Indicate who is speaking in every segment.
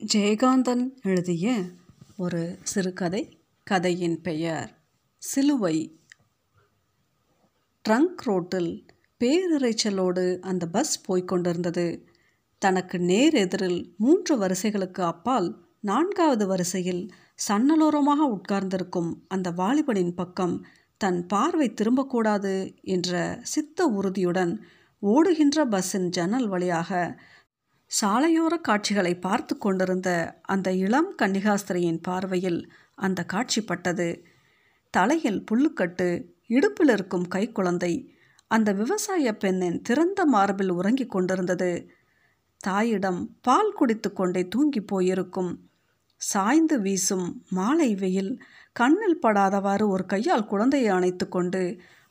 Speaker 1: ஜெயகாந்தன் எழுதிய ஒரு சிறுகதை கதையின் பெயர் சிலுவை. ட்ரங்க் ரோட்டில் பேரிரைச்சலோடு அந்த பஸ் போய்கொண்டிருந்தது தனக்கு நேர் எதிரில் மூன்று வரிசைகளுக்கு அப்பால் நான்காவது வரிசையில் சன்னலோரமாக உட்கார்ந்திருக்கும் அந்த வாலிபனின் பக்கம் தன் பார்வை திரும்பக்கூடாது என்ற சித்த உறுதியுடன் ஓடுகின்ற பஸ்ஸின் ஜன்னல் வழியாக சாலையோர காட்சிகளை பார்த்து கொண்டிருந்த அந்த இளம் கன்னிகாஸ்திரியின் பார்வையில் அந்த காட்சி பட்டது. தலையில் புல்லுக்கட்டு இடுப்பில் இருக்கும் கைக்குழந்தை அந்த விவசாய பெண்ணின் திறந்த மார்பில் உறங்கிக் கொண்டிருந்தது. தாயிடம் பால் குடித்து கொண்டே தூங்கி போயிருக்கும். சாய்ந்து வீசும் மாலை வெயில் கண்ணில் படாதவாறு ஒரு கையால் குழந்தையை அணைத்து கொண்டு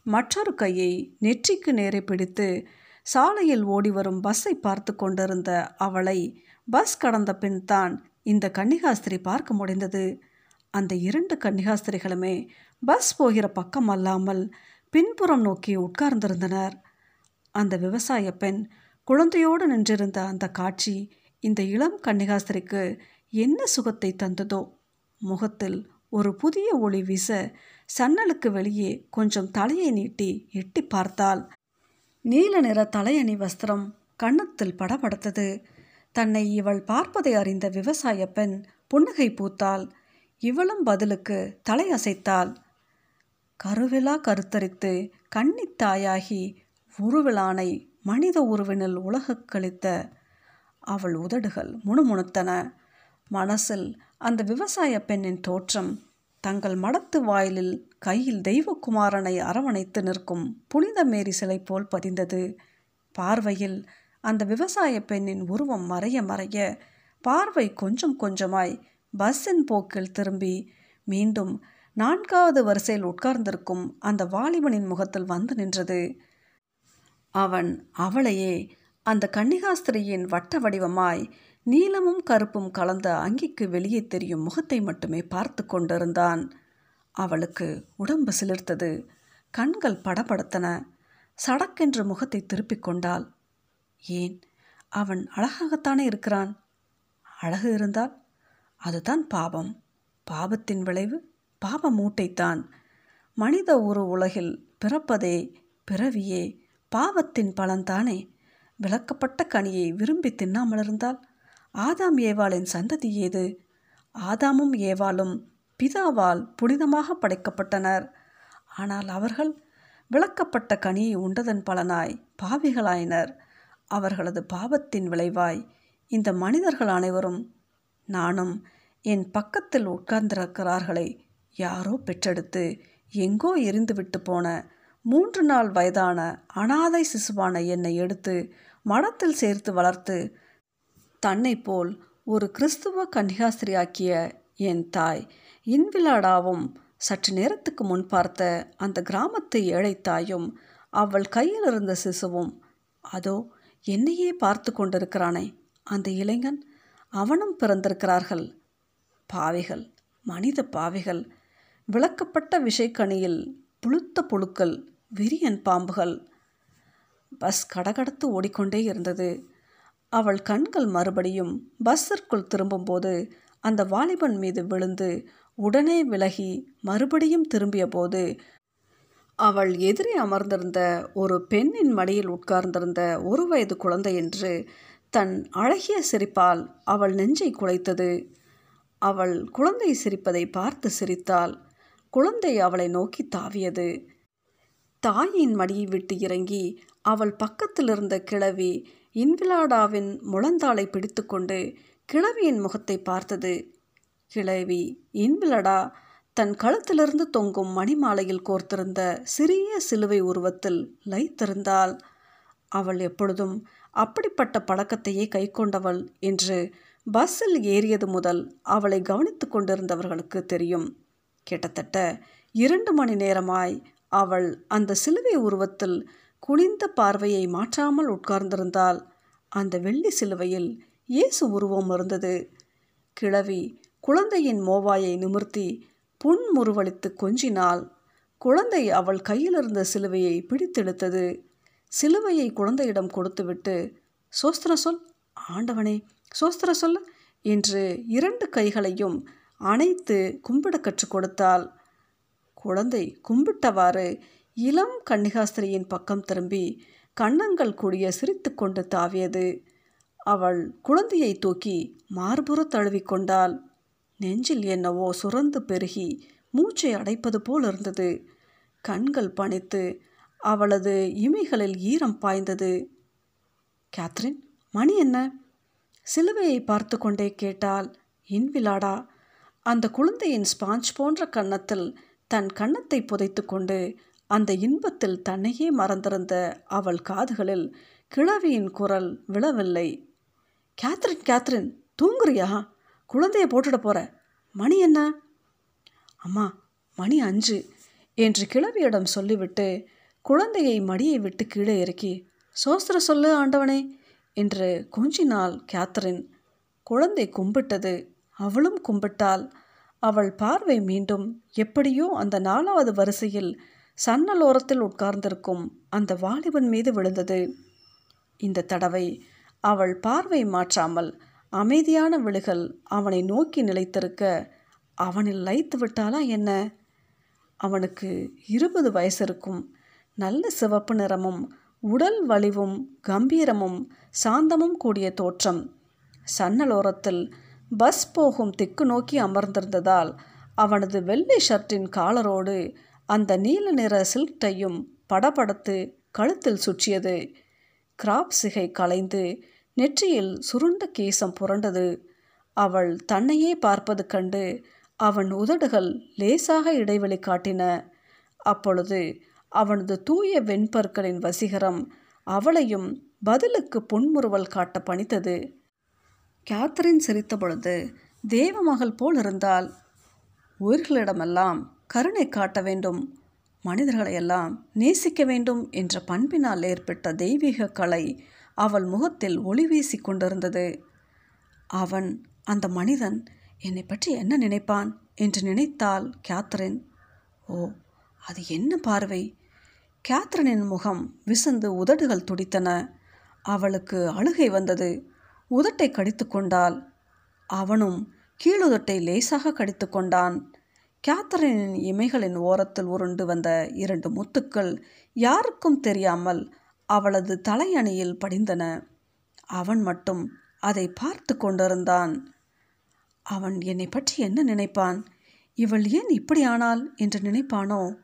Speaker 1: மற்றொரு கையை நெற்றிக்கு நேரே பிடித்து சாலையில் ஓடிவரும் பஸ்ஸை பார்த்து கொண்டிருந்த அவளை பஸ் கடந்த பின் தான் இந்த கன்னிகாஸ்திரி பார்க்க முடிந்தது. அந்த இரண்டு கன்னிகாஸ்திரிகளுமே பஸ் போகிற பக்கம் அல்லாமல் பின்புறம் நோக்கி உட்கார்ந்திருந்தனர். அந்த விவசாய பெண் குழந்தையோடு நின்றிருந்த அந்த காட்சி இந்த இளம் கன்னிகாஸ்திரிக்கு என்ன சுகத்தை தந்ததோ? முகத்தில் ஒரு புதிய ஒளி வீச சன்னலுக்கு வெளியே கொஞ்சம் தலையை நீட்டி எட்டி பார்த்தாள். நீல நிற தலையணி வஸ்திரம் கன்னத்தில் படபடத்தது. தன்னை இவள் பார்ப்பதை அறிந்த விவசாய பெண் புன்னகை பூத்தாள். இவளும் பதிலுக்கு தலையசைத்தாள். கருவிழா கருத்தரித்து கன்னித்தாயாகி உருவிலானை மனித உருவினில் உலகக் கழித்த அவள் உதடுகள் முணுமுணுத்தன. மனசில் அந்த விவசாய பெண்ணின் தோற்றம் தங்கள் மடத்து வாயிலில் கையில் தெய்வக்குமாரனை அரவணைத்து நிற்கும் புனித மேரி சிலை போல் பதிந்தது. பார்வையில் அந்த விவசாய பெண்ணின் உருவம் மறைய மறைய பார்வை கொஞ்சம் கொஞ்சமாய் பஸ்ஸின் போக்கில் திரும்பி மீண்டும் நான்காவது வரிசையில் உட்கார்ந்திருக்கும் அந்த வாலிபனின் முகத்தில் வந்து நின்றது. அவன் அவளையே அந்த கன்னிகாஸ்திரியின் வட்ட வடிவமாய் நீலமும் கருப்பும் கலந்த அங்கிக்கு வெளியே தெரியும் முகத்தை மட்டுமே பார்த்து கொண்டிருந்தான். அவளுக்கு உடம்பு சிலிர்த்தது. கண்கள் படபடத்தன. சடக்கென்று முகத்தை திருப்பிக் கொண்டாள். ஏன்? அவன் அழகாகத்தானே இருக்கிறான். அழகு இருந்தால் அதுதான் பாவம். பாவத்தின் விளைவு பாவ மூட்டைத்தான். மனித ஒரு உலகில் பிறப்பதே பிறவியே. பாவத்தின் பலன்தானே. விளக்கப்பட்ட கனியை விரும்பி தின்னாமல் இருந்தால் ஆதாம் ஏவாளின் சந்ததி ஏது? ஆதாமும் ஏவாளும் பிதாவால் புனிதமாக படைக்கப்பட்டனர். ஆனால் அவர்கள் விளக்கப்பட்ட கனியை உண்டதன் பலனாய் பாவிகளாயினர். அவர்களது பாவத்தின் விளைவாய் இந்த மனிதர்கள் அனைவரும் நானும் என் பக்கத்தில் உட்கார்ந்திருக்கிறார்களை யாரோ பெற்றெடுத்து எங்கோ எரிந்துவிட்டு போன மூன்று நாள் வயதான அனாதை சிசுவான என்னை எடுத்து மடத்தில் சேர்த்து வளர்த்து தன்னை போல் ஒரு கிறிஸ்துவ கன்னிகாஸ்திரியாக்கிய என் தாய் இன்விலாடாவும் சற்று நேரத்துக்கு முன் பார்த்த அந்த கிராமத்து ஏழைத்தாயும் அவள் கையில் இருந்த சிசுவும் அதோ என்னையே பார்த்து கொண்டிருக்கிறானே அந்த இளைஞன். அவனும் பிறந்திருக்கிறார்கள். பாவைகள் மனித பாவைகள். விளக்கப்பட்ட விஷைக்கணியில் புழுத்த புழுக்கள் விரியன் பாம்புகள். பஸ் கடகடத்து ஓடிக்கொண்டே இருந்தது. அவள் கண்கள் மறுபடியும் பஸ்ஸிற்குள் திரும்பும்போது அந்த வாலிபன் மீது விழுந்து உடனே விலகி மறுபடியும் திரும்பியபோது அவள் எதிரே அமர்ந்திருந்த ஒரு பெண்ணின் மடியில் உட்கார்ந்திருந்த ஒரு வயது குழந்தை என்று தன் அழகிய சிரிப்பால் அவள் நெஞ்சை குலைத்தது. அவள் குழந்தை சிரிப்பதை பார்த்து சிரித்தாள். குழந்தை அவளை நோக்கி தாவியது. தாயின் மடியை விட்டு இறங்கி அவள் பக்கத்தில் இருந்த கிழவி இன்விலாடாவின் முழந்தாளை பிடித்துக்கொண்டு கிழவியின் முகத்தை பார்த்தது. கிழவி இன்பிலடா. தன் கழுத்திலிருந்து தொங்கும் மணிமாலையில் கோர்த்திருந்த சிறிய சிலுவை உருவத்தில் லைத்திருந்தாள் அவள் எப்பொழுதும் அப்படிப்பட்ட பழக்கத்தையே கை கொண்டவள் என்று பஸ்ஸில் ஏறியது முதல் அவளை கவனித்து கொண்டிருந்தவர்களுக்கு தெரியும். கிட்டத்தட்ட இரண்டு மணி நேரமாய் அவள் அந்த சிலுவை உருவத்தில் குனிந்த பார்வையை மாற்றாமல் உட்கார்ந்திருந்தாள். அந்த வெள்ளி சிலுவையில் இயேசு உருவம் இருந்தது. கிழவி குழந்தையின் மோவாயை நிமிர்த்தி புன்முறுவளித்து கொஞ்சினாள். குழந்தை அவள் கையிலிருந்த சிலுவையை பிடித்தெடுத்தது. சிலுவையை குழந்தையிடம் கொடுத்துவிட்டு சோஸ்திர சொல் ஆண்டவனே சோஸ்திர சொல் என்று இரண்டு கைகளையும் அணைத்து கும்பிட கற்றுக் கொடுத்தாள். குழந்தை கும்பிட்டவாறு இளம் கன்னிகாஸ்திரியின் பக்கம் திரும்பி கன்னங்கள் கூடிய சிரித்து கொண்டு தாவியது. அவள் குழந்தையை தூக்கி மார்புற தழுவிக்கொண்டாள் நெஞ்சில் என்னவோ சுரந்து பெருகி மூச்சை அடைப்பது போல் இருந்தது. கண்கள் பணித்து அவளது இமைகளில் ஈரம் பாய்ந்தது. கேத்ரின் மணி என்ன? சிலுவையை பார்த்து கொண்டே கேட்டால் இன்விலாடா அந்த குழந்தையின் ஸ்பாஞ்ச் போன்ற கன்னத்தில் தன் கன்னத்தை புதைத்து கொண்டு அந்த இன்பத்தில் தன்னையே மறந்திருந்த அவள் காதுகளில் கிழவியின் குரல் விழவில்லை. கேத்ரின் கேத்ரின் தூங்குறியா? குழந்தைய போட்டுட போகிற மணி என்ன? அம்மா மணி அஞ்சு என்று கிழவியிடம் சொல்லிவிட்டு குழந்தையை மடியை விட்டு கீழே இறக்கி சோஸ்திர சொல்லு ஆண்டவனே என்று கொஞ்சினாள் கேத்தரின் குழந்தை கும்பிட்டது. அவளும் கும்பிட்டாள். அவள் பார்வை மீண்டும் எப்படியோ அந்த நாலாவது வரிசையில் சன்னலோரத்தில் உட்கார்ந்திருக்கும் அந்த வாலிபன் மீது விழுந்தது. இந்த தடவை அவள் பார்வை மாற்றாமல் அமைதியான விழுகள் அவனை நோக்கி நிலைத்திருக்க அவனில் லைத்து விட்டாலா என்ன? அவனுக்கு இருபது வயசு இருக்கும் நல்ல சிவப்பு நிறமும் உடல் வலிவும் கம்பீரமும் சாந்தமும் கூடிய தோற்றம். சன்னலோரத்தில் பஸ் போகும் திக்கு நோக்கி அமர்ந்திருந்ததால் அவனது வெள்ளை ஷர்ட்டின் காலரோடு அந்த நீல நிற சில்ட்டையும் படபடத்து கழுத்தில் சுற்றியது. கிராப் சிகை கலைந்து நெற்றியில் சுருண்ட கேசம் புரண்டது. அவள் தன்னையே பார்ப்பது கண்டு அவன் உதடுகள் லேசாக இடைவெளி காட்டின. அப்பொழுது அவனது தூய வெண்பற்களின் வசீகரம் அவளையும் பதிலுக்கு புன்முறுவல் காட்ட பணித்தது. கேத்தரின் சிரித்த பொழுது தேவமகள் போல் இருந்தால் உயிர்களிடமெல்லாம் கருணை காட்ட வேண்டும் மனிதர்களையெல்லாம் நேசிக்க வேண்டும் என்ற பண்பினால் ஏற்பட்ட தெய்வீக கலை அவள் முகத்தில் ஒளி வீசி கொண்டிருந்தது. அவன் அந்த மனிதன் என்னை பற்றி என்ன நினைப்பான்? என்று நினைத்தாள் கேத்ரின். ஓ அது என்ன பார்வை? கேத்ரினின் முகம் விசந்து உதடுகள் துடித்தன. அவளுக்கு அழுகை வந்தது. உதட்டை கடித்து கொண்டாள். அவனும் கீழுதட்டை லேசாக கடித்து கொண்டான். கேத்தரினின் இமைகளின் ஓரத்தில் உருண்டு வந்த இரண்டு முத்துக்கள் யாருக்கும் தெரியாமல் அவளது தலையணியில் படிந்தன. அவன் மட்டும் அதை பார்த்து கொண்டிருந்தான். அவன் என்னை பற்றி என்ன நினைப்பான்? இவள் ஏன் இப்படி ஆனாள் என்று நினைப்பானோ?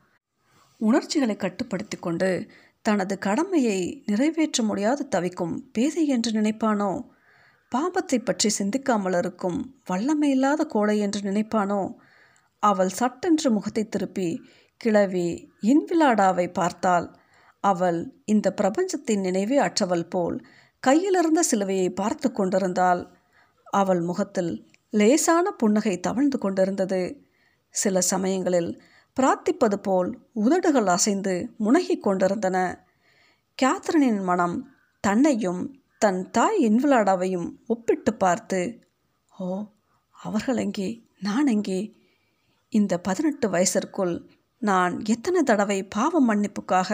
Speaker 1: உணர்ச்சிகளை கட்டுப்படுத்தி கொண்டு தனது கடமையை நிறைவேற்ற முடியாது தவிக்கும் பேதை என்று நினைப்பானோ? பாபத்தை பற்றி சிந்திக்காமல் இருக்கும் வல்லமையில்லாத கோழை என்று நினைப்பானோ? அவள் சட்டென்று முகத்தை திருப்பி கிளவி இன்விலாடாவை பார்த்தாள். அவள் இந்த பிரபஞ்சத்தின் நினைவே அற்றவள் போல் கையிலிருந்த சிலுவையை பார்த்து கொண்டிருந்தாள். அவள் முகத்தில் லேசான புன்னகை தவழ்ந்து கொண்டிருந்தது. சில சமயங்களில் பிரார்த்திப்பது போல் உதடுகள் அசைந்து முனகிக் கொண்டிருந்தன. கேத்ரினின் மனம் தன்னையும் தன் தாய் இன்விலாடாவையும் ஒப்பிட்டு பார்த்து ஓ அவர்கள் எங்கே? நான் எங்கே? இந்த பதினெட்டு வயசிற்குள் நான் எத்தனை தடவை பாவ மன்னிப்புக்காக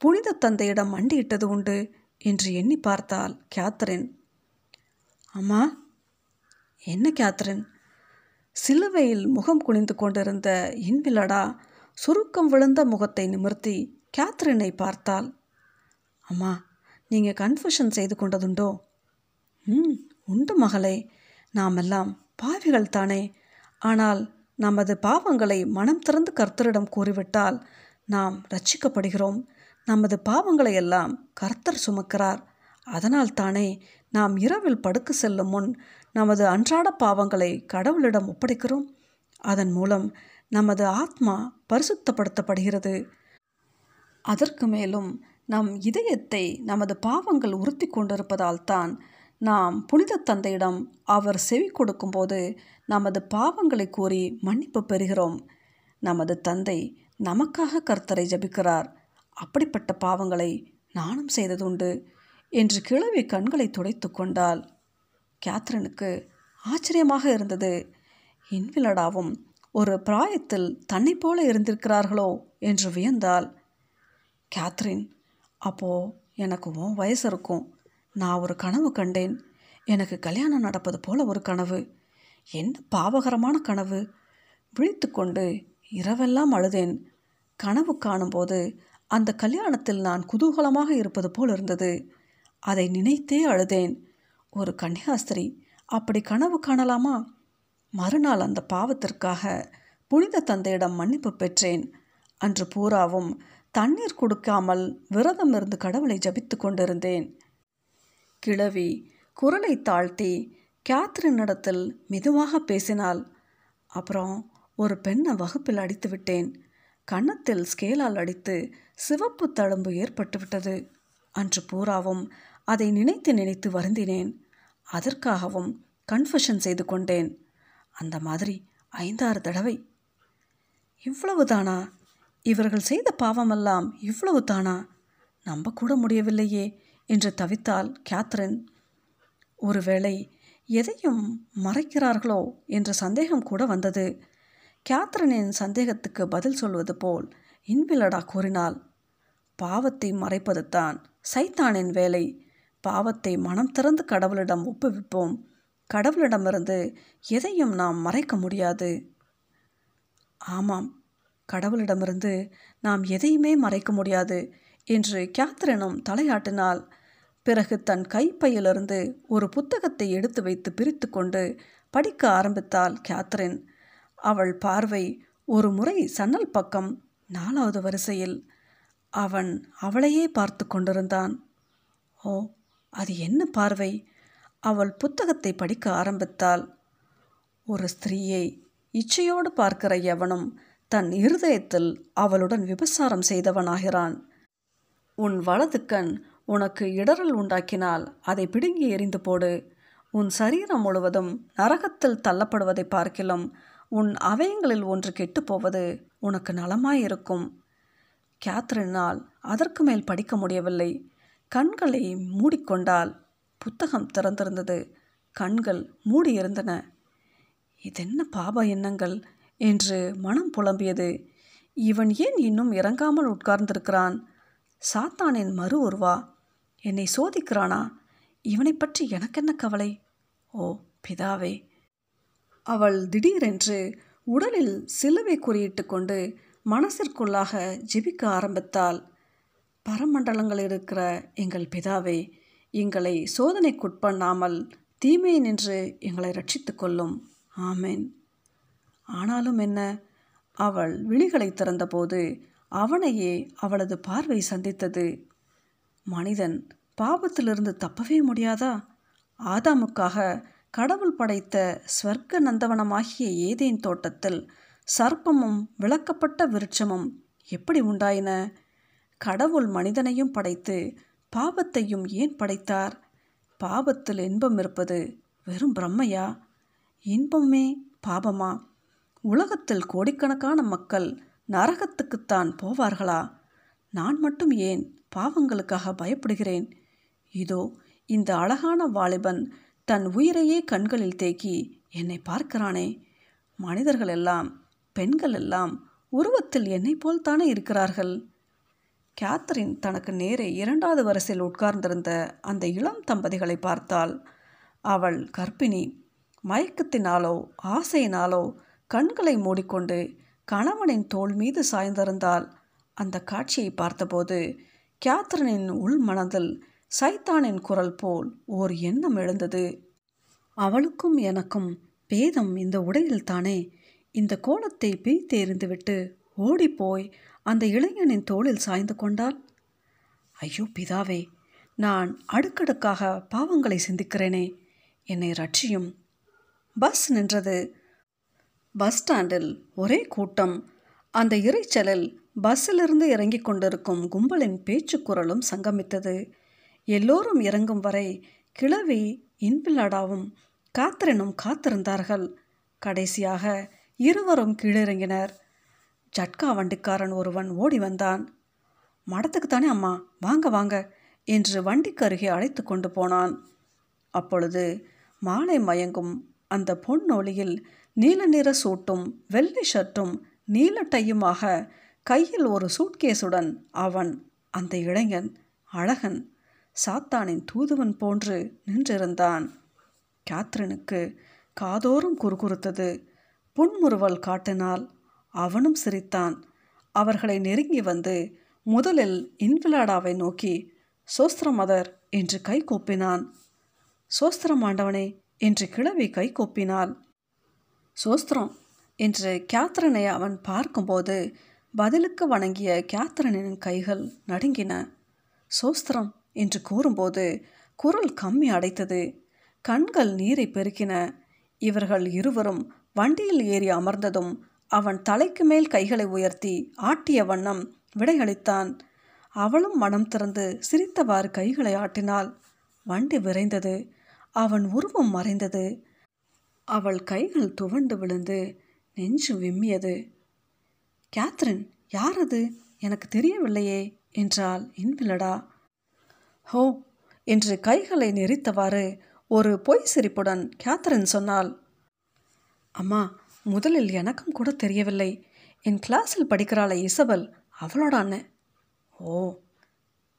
Speaker 1: புனித தந்தையிடம் மண்டியிட்டது உண்டு என்று எண்ணி பார்த்தாள் கேத்ரின் அம்மா என்ன கேத்ரின் சிலுவையில் முகம் குனிந்து கொண்டிருந்த இன்விலடா சுருக்கம் விழுந்த முகத்தை நிமிர்த்தி கேத்ரினை பார்த்தாள். அம்மா நீங்கள் கன்ஃபஷன் செய்து கொண்டதுண்டோ? ம் உண்டு மகளே நாமெல்லாம் பாவிகள் தானே. ஆனால் நமது பாவங்களை மனம் திறந்து கர்த்தரிடம் கூறிவிட்டால் நாம் ரட்சிக்கப்படுகிறோம். நமது பாவங்களை எல்லாம் கர்த்தர் சுமக்கிறார். அதனால் தானே நாம் இரவில் படுக்க செல்லும் முன் நமது அன்றாட பாவங்களை கடவுளிடம் ஒப்படைக்கிறோம். அதன் மூலம் நமது ஆத்மா பரிசுத்தப்படுத்தப்படுகிறது. அதற்கு மேலும் நம் இதயத்தை நமது பாவங்கள் உறுத்தி கொண்டிருப்பதால் தான் நாம் புனித தந்தையிடம் அவர் செவி கொடுக்கும்போது நமது பாவங்களை கூறி மன்னிப்பு பெறுகிறோம். நமது தந்தை நமக்காக கர்த்தரை ஜபிக்கிறார். அப்படிப்பட்ட பாவங்களை நானும் செய்ததுண்டு என்று கிழவி கண்களை துடைத்து கொண்டாள். கேத்ரினுக்கு ஆச்சரியமாக இருந்தது. இன்விலடாவும் ஒரு பிராயத்தில் தன்னை போல இருந்திருக்கிறார்களோ என்று வியந்தாள். கேத்ரின் அப்போது எனக்கு உன் வயசு இருக்கும். நான் ஒரு கனவு கண்டேன். எனக்கு கல்யாணம் நடப்பது போல ஒரு கனவு. என்ன பாவகரமான கனவு. விழித்து கொண்டு இரவெல்லாம் அழுதேன். கனவு காணும்போது அந்த கல்யாணத்தில் நான் குதூகலமாக இருப்பது போல் இருந்தது. அதை நினைத்தே அழுதேன். ஒரு கன்னியாஸ்திரி அப்படி கனவு காணலாமா? மறுநாள் அந்த பாவத்திற்காக புனித தந்தையிடம் மன்னிப்பு பெற்றேன். அன்று பூராவும் தண்ணீர் கொடுக்காமல் விரதம் இருந்து கடவுளை ஜபித்து கொண்டிருந்தேன். கிழவி குரலை தாழ்த்தி கேத்ரினிடத்தில் மெதுவாக பேசினாள். அப்புறம் ஒரு பெண்ணை வகுப்பில் அடித்து விட்டேன் கன்னத்தில் ஸ்கேலால் அடித்து சிவப்பு தழும்பு ஏற்பட்டுவிட்டது. அன்று பூராவும் அதை நினைத்து நினைத்து வருந்தினேன். அதற்காகவும் கன்ஃபஷன் செய்து கொண்டேன். அந்த மாதிரி ஐந்தாறு தடவை. இவ்வளவு தானா இவர்கள் செய்த பாவமெல்லாம் இவ்வளவு தானா நம்ப கூட முடியவில்லையே என்று தவித்தாள் கேத்ரின். ஒருவேளை எதையும் மறைக்கிறார்களோ என்ற சந்தேகம் கூட வந்தது. கேத்ரினின் சந்தேகத்துக்கு பதில் சொல்வது போல் இன்விலடா கூறினாள். பாவத்தை மறைப்பது தான் சைத்தானின் வேலை. பாவத்தை மனம் திறந்து கடவுளிடம் ஒப்புவிப்போம். கடவுளிடமிருந்து எதையும் நாம் மறைக்க முடியாது. ஆமாம் கடவுளிடமிருந்து நாம் எதையுமே மறைக்க முடியாது என்று கேத்ரினும் தலையாட்டினாள். பிறகு தன் கைப்பையிலிருந்து ஒரு புத்தகத்தை எடுத்து வைத்து பிரித்து கொண்டு படிக்க ஆரம்பித்தாள் கேத்ரின். அவள் பார்வை ஒரு முறை சன்னல் பக்கம் நாலாவது வரிசையில் அவன் அவளையே பார்த்து கொண்டிருந்தான். ஓ அது என்ன பார்வை? அவள் புத்தகத்தை படிக்க ஆரம்பித்தாள். ஒரு ஸ்திரீயை இச்சையோடு பார்க்கிற எவனும் தன் இருதயத்தில் அவளுடன் விபசாரம் செய்தவனாகிறான். உன் வலது கண் உனக்கு இடரல் உண்டாக்கினால் அதை பிடுங்கி எறிந்து போடு. உன் சரீரம் முழுவதும் நரகத்தில் தள்ளப்படுவதை பார்க்கிலும் உன் அவயங்களில் ஒன்று கெட்டுப்போவது உனக்கு நலமாயிருக்கும். கேத்ரினால் அதற்கு மேல் படிக்க முடியவில்லை. கண்களை மூடிக்கொண்டால் புத்தகம் திறந்திருந்தது. கண்கள் மூடியிருந்தன. இதென்ன பாப எண்ணங்கள்? என்று மனம் புலம்பியது. இவன் ஏன் இன்னும் இறங்காமல் உட்கார்ந்திருக்கிறான்? சாத்தானின் மறு உருவா? என்னை சோதிக்கிறானா? இவனை பற்றி எனக்கென்ன கவலை? ஓ பிதாவே அவள் திடீரென்று உடலில் சிலுவை குறியிட்டு கொண்டு மனசிற்குள்ளாக ஜெபிக்க ஆரம்பித்தாள். பரமண்டலங்கள் இருக்கிற எங்கள் பிதாவே எங்களை சோதனைக்குட்பண்ணாமல் தீமையை நின்று எங்களை ரட்சித்து கொள்ளும். ஆமேன். ஆனாலும் என்ன அவள் விழிகளை திறந்தபோது அவனையே அவளது பார்வை சந்தித்தது. மனிதன் பாவத்திலிருந்து தப்பவே முடியாதா? ஆதாமுக்காக கடவுள் படைத்த ஸ்வர்க்க நந்தவனமாகிய ஏதேன் தோட்டத்தில் சர்ப்பமும் விளக்கப்பட்ட விருட்சமும் எப்படி உண்டாயின? கடவுள் மனிதனையும் படைத்து பாவத்தையும் ஏன் படைத்தார்? பாவத்தில் இன்பம் இருப்பது வெறும் பிரம்மையா? இன்பமே பாபமா உலகத்தில் கோடிக்கணக்கான மக்கள் நரகத்துக்குத்தான் போவார்களா? நான் மட்டும் ஏன் பாவங்களுக்காக பயப்படுகிறேன்? இதோ இந்த அழகான வாலிபன் தன் உயிரையே கண்களில் தேக்கி என்னை பார்க்கிறானே. மனிதர்கள் எல்லாம் பெண்கள் எல்லாம் உருவத்தில் என்னை போல்தானே இருக்கிறார்கள்? கேத்தரின் தனக்கு நேரே இரண்டாவது வரிசையில் உட்கார்ந்திருந்த அந்த இளம் தம்பதிகளை பார்த்தால் அவள் கர்ப்பிணி மயக்கத்தினாலோ ஆசையினாலோ கண்களை மூடிக்கொண்டு கணவனின் தோல் மீது சாய்ந்திருந்தால் அந்த காட்சியை பார்த்தபோது கேத்தரினின் உள் மனதில் சைத்தானின் குரல் போல் ஓர் எண்ணம் எழுந்தது. அவளுக்கும் எனக்கும் பேதம் இந்த உடையில் தானே? இந்த கோலத்தை பிரித்து எறிந்துவிட்டு ஓடிப்போய் அந்த இளைஞனின் தோளில் சாய்ந்து கொண்டாள். ஐயோ பிதாவே நான் அடுக்கடுக்காக பாவங்களை சிந்திக்கிறேனே என்னை ரட்சியும். பஸ் நின்றது. பஸ் ஸ்டாண்டில் ஒரே கூட்டம். அந்த இறைச்சலில் பஸ்ஸிலிருந்து இறங்கிக் கொண்டிருக்கும் கும்பலின் பேச்சு குரலும் சங்கமித்தது. எல்லோரும் இறங்கும் வரை கிழவி இன்பில்லாடாவும் காத்திரனும் காத்திருந்தார்கள். கடைசியாக இருவரும் கீழிறங்கினர். ஜட்கா வண்டிக்காரன் ஒருவன் ஓடி வந்தான். மடத்துக்கு தானே அம்மா வாங்க வாங்க என்று வண்டிக்கு அருகே அழைத்து கொண்டு போனான். அப்பொழுது மாலை மயங்கும் அந்த பொன் ஒளியில் நீல நிற சூட்டும் வெள்ளை ஷர்ட்டும் நீல டையுமாக கையில் ஒரு சூட்கேஸுடன் அவன் அந்த இளைஞன் அழகன் சாத்தானின் தூதுவன் போன்று நின்றிருந்தான். கேத்ரினுக்கு காதோறும் குறுகுறுத்தது. புன்முறுவல் காட்டினால் அவனும் சிரித்தான். அவர்களை நெருங்கி வந்து முதலில் இன்விலாடாவை நோக்கி சோஸ்திரமதர் மதர் என்று கை கூப்பினான். சோஸ்திரம் ஆண்டவனே என்று கிழவி கை கூப்பினாள். சோஸ்திரம் என்று கேத்ரனை அவன் பார்க்கும்போது பதிலுக்கு வணங்கிய கேத்ரனின் கைகள் நடுங்கின. சோஸ்திரம் என்று கூறும்போது குரல் கம்மி அடைத்தது. கண்கள் நீரை பெருக்கின. இவர்கள் இருவரும் வண்டியில் ஏறி அமர்ந்ததும் அவன் தலைக்கு மேல் கைகளை உயர்த்தி ஆட்டிய வண்ணம் விடையளித்தான். அவளும் மனம் திறந்து சிரித்தவாறு கைகளை ஆட்டினாள். வண்டி விரைந்தது. அவன் உருவம் மறைந்தது. அவள் கைகள் துவண்டு விழுந்து நெஞ்சு விம்மியது. கேத்ரின் யார் அது? எனக்கு தெரியவில்லையே என்றாள் இன்விலடா. ஹோ என்று கைகளை நெறித்தவாறு ஒரு பொய் சிரிப்புடன் கேத்தரின் சொன்னாள். அம்மா முதலில் எனக்கும் கூட தெரியவில்லை. என் கிளாஸில் படிக்கிறாளே இசபல் அவளோட அண்ணன் ஓ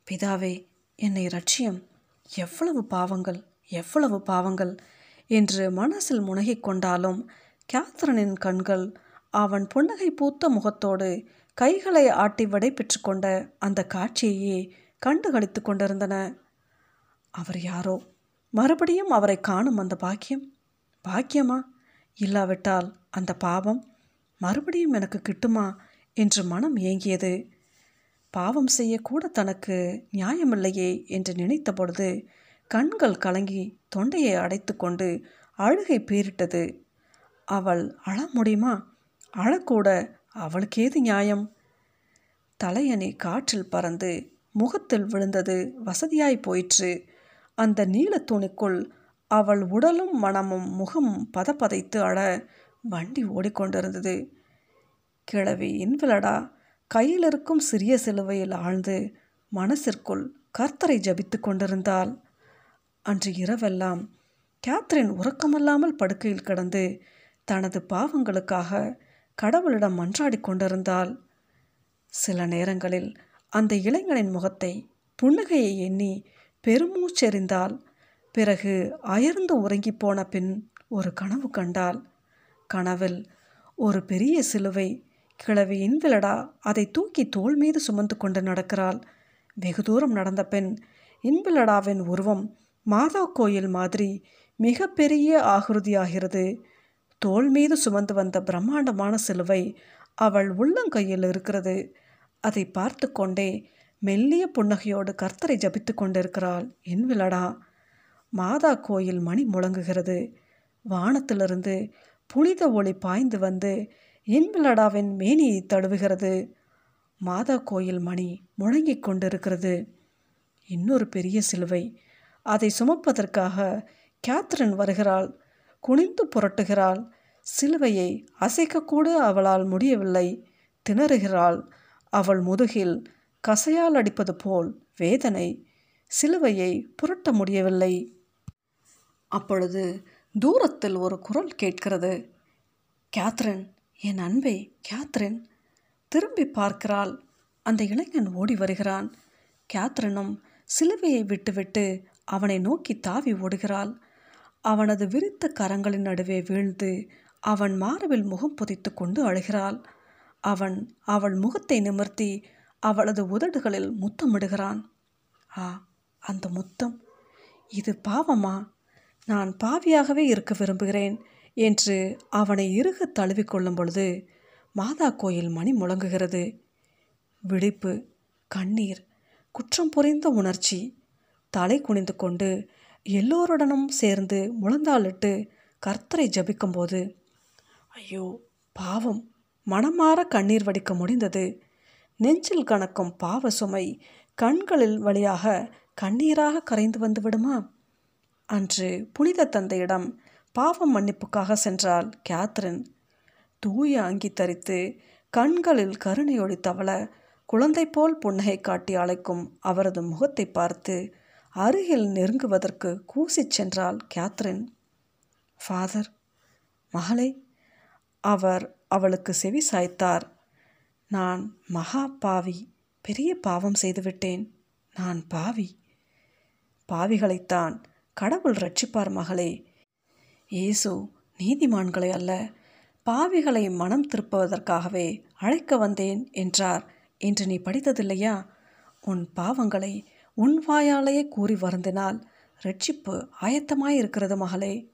Speaker 1: பிதாவே என்னை ரட்சியம். எவ்வளவு பாவங்கள் எவ்வளவு பாவங்கள் என்று மனசில் முனகிக் கொண்டாலும் கேத்தரனின் கண்கள் அவன் புன்னகை பூத்த முகத்தோடு கைகளை ஆட்டி விடை பெற்று கொண்ட அந்த காட்சியையே கண்டு களித்து கொண்டிருந்தன. அவர் யாரோ? மறுபடியும் அவரை காணும் அந்த பாக்கியம். பாக்கியமா? இல்லாவிட்டால் அந்த பாவம் மறுபடியும் எனக்கு கிட்டுமா? என்று மனம் ஏங்கியது. பாவம் செய்யக்கூட தனக்கு நியாயமில்லையே என்று நினைத்த பொழுது கண்கள் கலங்கி தொண்டையை அடைத்து கொண்டு அழுகை பீரிட்டது அவள் அழ முடியுமா? அழக்கூட அவளுக்கேது நியாயம்? தலையணி காற்றில் பறந்து முகத்தில் விழுந்தது. வசதியாய் போயிற்று. அந்த நீலத்துணிக்குள் அவள் உடலும் மனமும் முகம் பதப்பதைத்து அழ வண்டி ஓடிக்கொண்டிருந்தது. கிழவி இன்விலடா கையில் இருக்கும் சிறிய சிலுவையில் ஆழ்ந்து மனசிற்குள் கர்த்தரை ஜபித்து கொண்டிருந்தாள் அன்று இரவெல்லாம் கேத்ரின் உறக்கமல்லாமல் படுக்கையில் கிடந்து தனது பாவங்களுக்காக கடவுளிடம் மன்றாடி கொண்டிருந்தாள். சில நேரங்களில் அந்த இளைஞனின் முகத்தை புன்னகையை எண்ணி பெருமூச்செறிந்தாள். பிறகு அயர்ந்து உறங்கி போன பின் ஒரு கனவு கண்டாள். கனவில் ஒரு பெரிய சிலுவை கிழவி இன்விலடா அதை தூக்கி தோல் மீது சுமந்து கொண்டு நடக்கிறாள். வெகு தூரம் நடந்த பெண் இன்பிலடாவின் உருவம் மாதா கோயில் மாதிரி மிக பெரிய ஆகிருதியாகிறது. தோல் மீது சுமந்து வந்த பிரம்மாண்டமான சிலுவை அவள் உள்ளங்கையில் இருக்கிறது. அதை பார்த்து கொண்டே மெல்லிய புன்னகையோடு கர்த்தரை ஜபித்து கொண்டிருக்கிறாள். என்விலடா மாதா கோயில் மணி முழங்குகிறது. வானத்திலிருந்து புனித ஒளி பாய்ந்து வந்து என்விலடாவின் மேனியை தழுவுகிறது. மாதா கோயில் மணி முழங்கிக் கொண்டிருக்கிறது. இன்னொரு பெரிய சிலுவை. அதை சுமப்பதற்காக கேத்ரின் வருகிறாள். குனிந்து புரட்டுகிறாள். சிலுவையை அசைக்கக்கூட அவளால் முடியவில்லை. திணறுகிறாள். அவள் முதுகில் கசையால் அடிப்பது போல் வேதனை சிலுவையை புரட்ட முடியவில்லை. அப்பொழுது தூரத்தில் ஒரு குரல் கேட்கிறது. கேத்ரின் என் அன்பே கேத்ரின். திரும்பி பார்க்கிறாள். அந்த இளைஞன் ஓடி வருகிறான். கேத்ரினும் சிலுவையை விட்டுவிட்டு அவனை நோக்கி தாவி ஓடுகிறாள். அவனது விரித்த கரங்களின் நடுவே வீழ்ந்து அவன் மார்பில் முகம் புதைத்து கொண்டு அழுகிறாள். அவன் அவள் முகத்தை நிமிர்த்தி அவளது உதடுகளில் முத்தமிடுகிறான். ஆ அந்த முத்தம். இது பாவமா? நான் பாவியாகவே இருக்க விரும்புகிறேன் என்று அவனை இறுக தழுவிக்கொள்ளும் பொழுது மாதா கோயில் மணி முழங்குகிறது. விழிப்பு கண்ணீர் குற்றம் புரிந்த உணர்ச்சி. தலை குனிந்து கொண்டு எல்லோருடனும் சேர்ந்து முழந்தாளிட்டு கர்த்தரை ஜபிக்கும்போது ஐயோ பாவம். மனமாற கண்ணீர் வடிக்க முடிந்தது. நெஞ்சில் கணக்கும் பாவ சுமை கண்களில் வழியாக கண்ணீராக கரைந்து வந்து விடுமா? அன்று புனித தந்தையிடம் பாவம் மன்னிப்புக்காக சென்றாள் கேத்ரின். தூய அங்கி தரித்து கண்களில் கருணையொளி தவள குழந்தை போல் புன்னகை காட்டி அழைக்கும் அவரது முகத்தை பார்த்து அருகில் நெருங்குவதற்கு கூசிச் சென்றாள் கேத்ரின். ஃபாதர் மகளே அவர் அவளுக்கு செவி சாய்த்தார். நான் மகா பாவி பெரிய பாவம் செய்துவிட்டேன் நான் பாவி. பாவிகளைத்தான் கடவுள் ரட்சிப்பார் மகளே. இயேசு நீதிமான்களை அல்ல பாவிகளை மனம் திருப்புவதற்காகவே அழைக்க வந்தேன் என்றார். என்று நீ படித்ததில்லையா? உன் பாவங்களை உன் வாயாலேயே கூறி வருந்தினால் ரட்சிப்பு ஆயத்தமாயிருக்கிறது மகளே.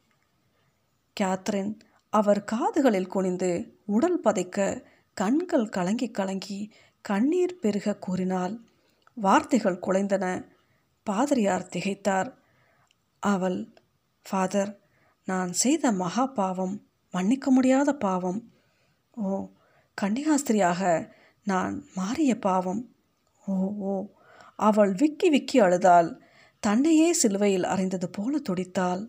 Speaker 1: கேத்ரின் அவர் காதுகளில் குனிந்து உடல் பதைக்க கண்கள் கலங்கி கலங்கி கண்ணீர் பெருக கூறினாள். வார்த்தைகள் குலைந்தன. பாதிரியார் திகைத்தார். அவள் ஃபாதர் நான் செய்த மகா பாவம் மன்னிக்க முடியாத பாவம். ஓ கன்னிகாஸ்திரியாக நான் மாறிய பாவம். ஓ ஓ. அவள் விக்கி விக்கி அழுதாள். தன்னையே சிலுவையில் அறைந்தது போல துடித்தாள்.